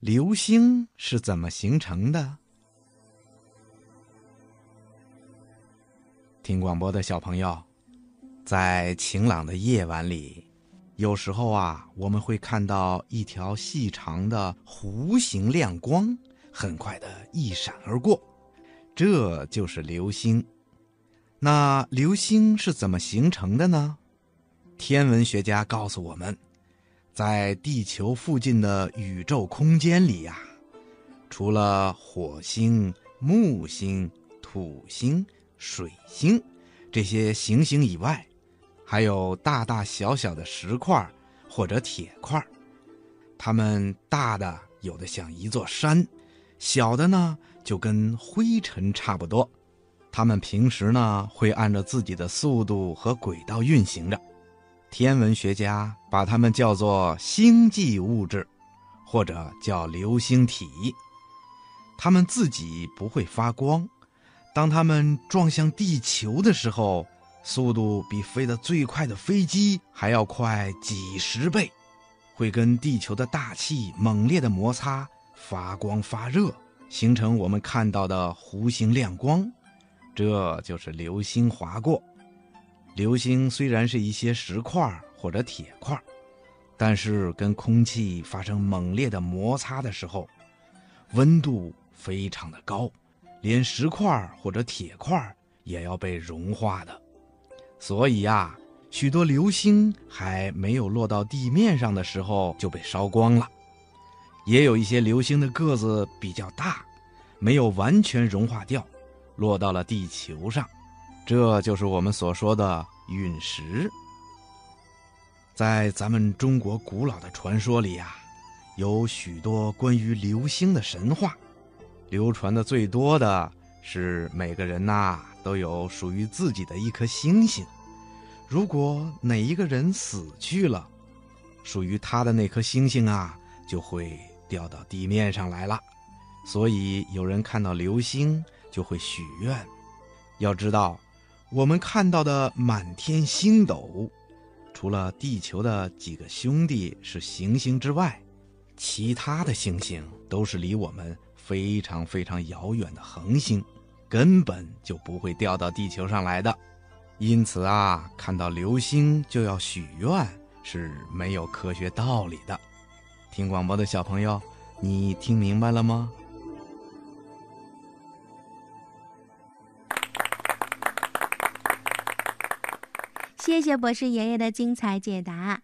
流星是怎么形成的？听广播的小朋友，在晴朗的夜晚里，有时候啊，我们会看到一条细长的弧形亮光，很快的一闪而过，这就是流星。那流星是怎么形成的呢？天文学家告诉我们。在地球附近的宇宙空间里呀，除了火星、木星、土星、水星这些行星以外，还有大大小小的石块或者铁块。它们大的有的像一座山，小的呢就跟灰尘差不多。它们平时呢会按照自己的速度和轨道运行着。天文学家把它们叫做星际物质，或者叫流星体。它们自己不会发光，当它们撞向地球的时候，速度比飞得最快的飞机还要快几十倍，会跟地球的大气猛烈的摩擦，发光发热，形成我们看到的弧形亮光，这就是流星划过。流星虽然是一些石块或者铁块，但是跟空气发生猛烈的摩擦的时候，温度非常的高，连石块或者铁块也要被融化的。所以呀，许多流星还没有落到地面上的时候就被烧光了。也有一些流星的个子比较大，没有完全融化掉，落到了地球上。这就是我们所说的陨石。在咱们中国古老的传说里呀，有许多关于流星的神话，流传的最多的是每个人呐都有属于自己的一颗星星。如果哪一个人死去了，属于他的那颗星星啊就会掉到地面上来了。所以有人看到流星就会许愿。要知道。我们看到的满天星斗，除了地球的几个兄弟是行星之外，其他的星星都是离我们非常非常遥远的恒星，根本就不会掉到地球上来的。因此啊，看到流星就要许愿是没有科学道理的。听广播的小朋友，你听明白了吗？谢谢博士爷爷的精彩解答。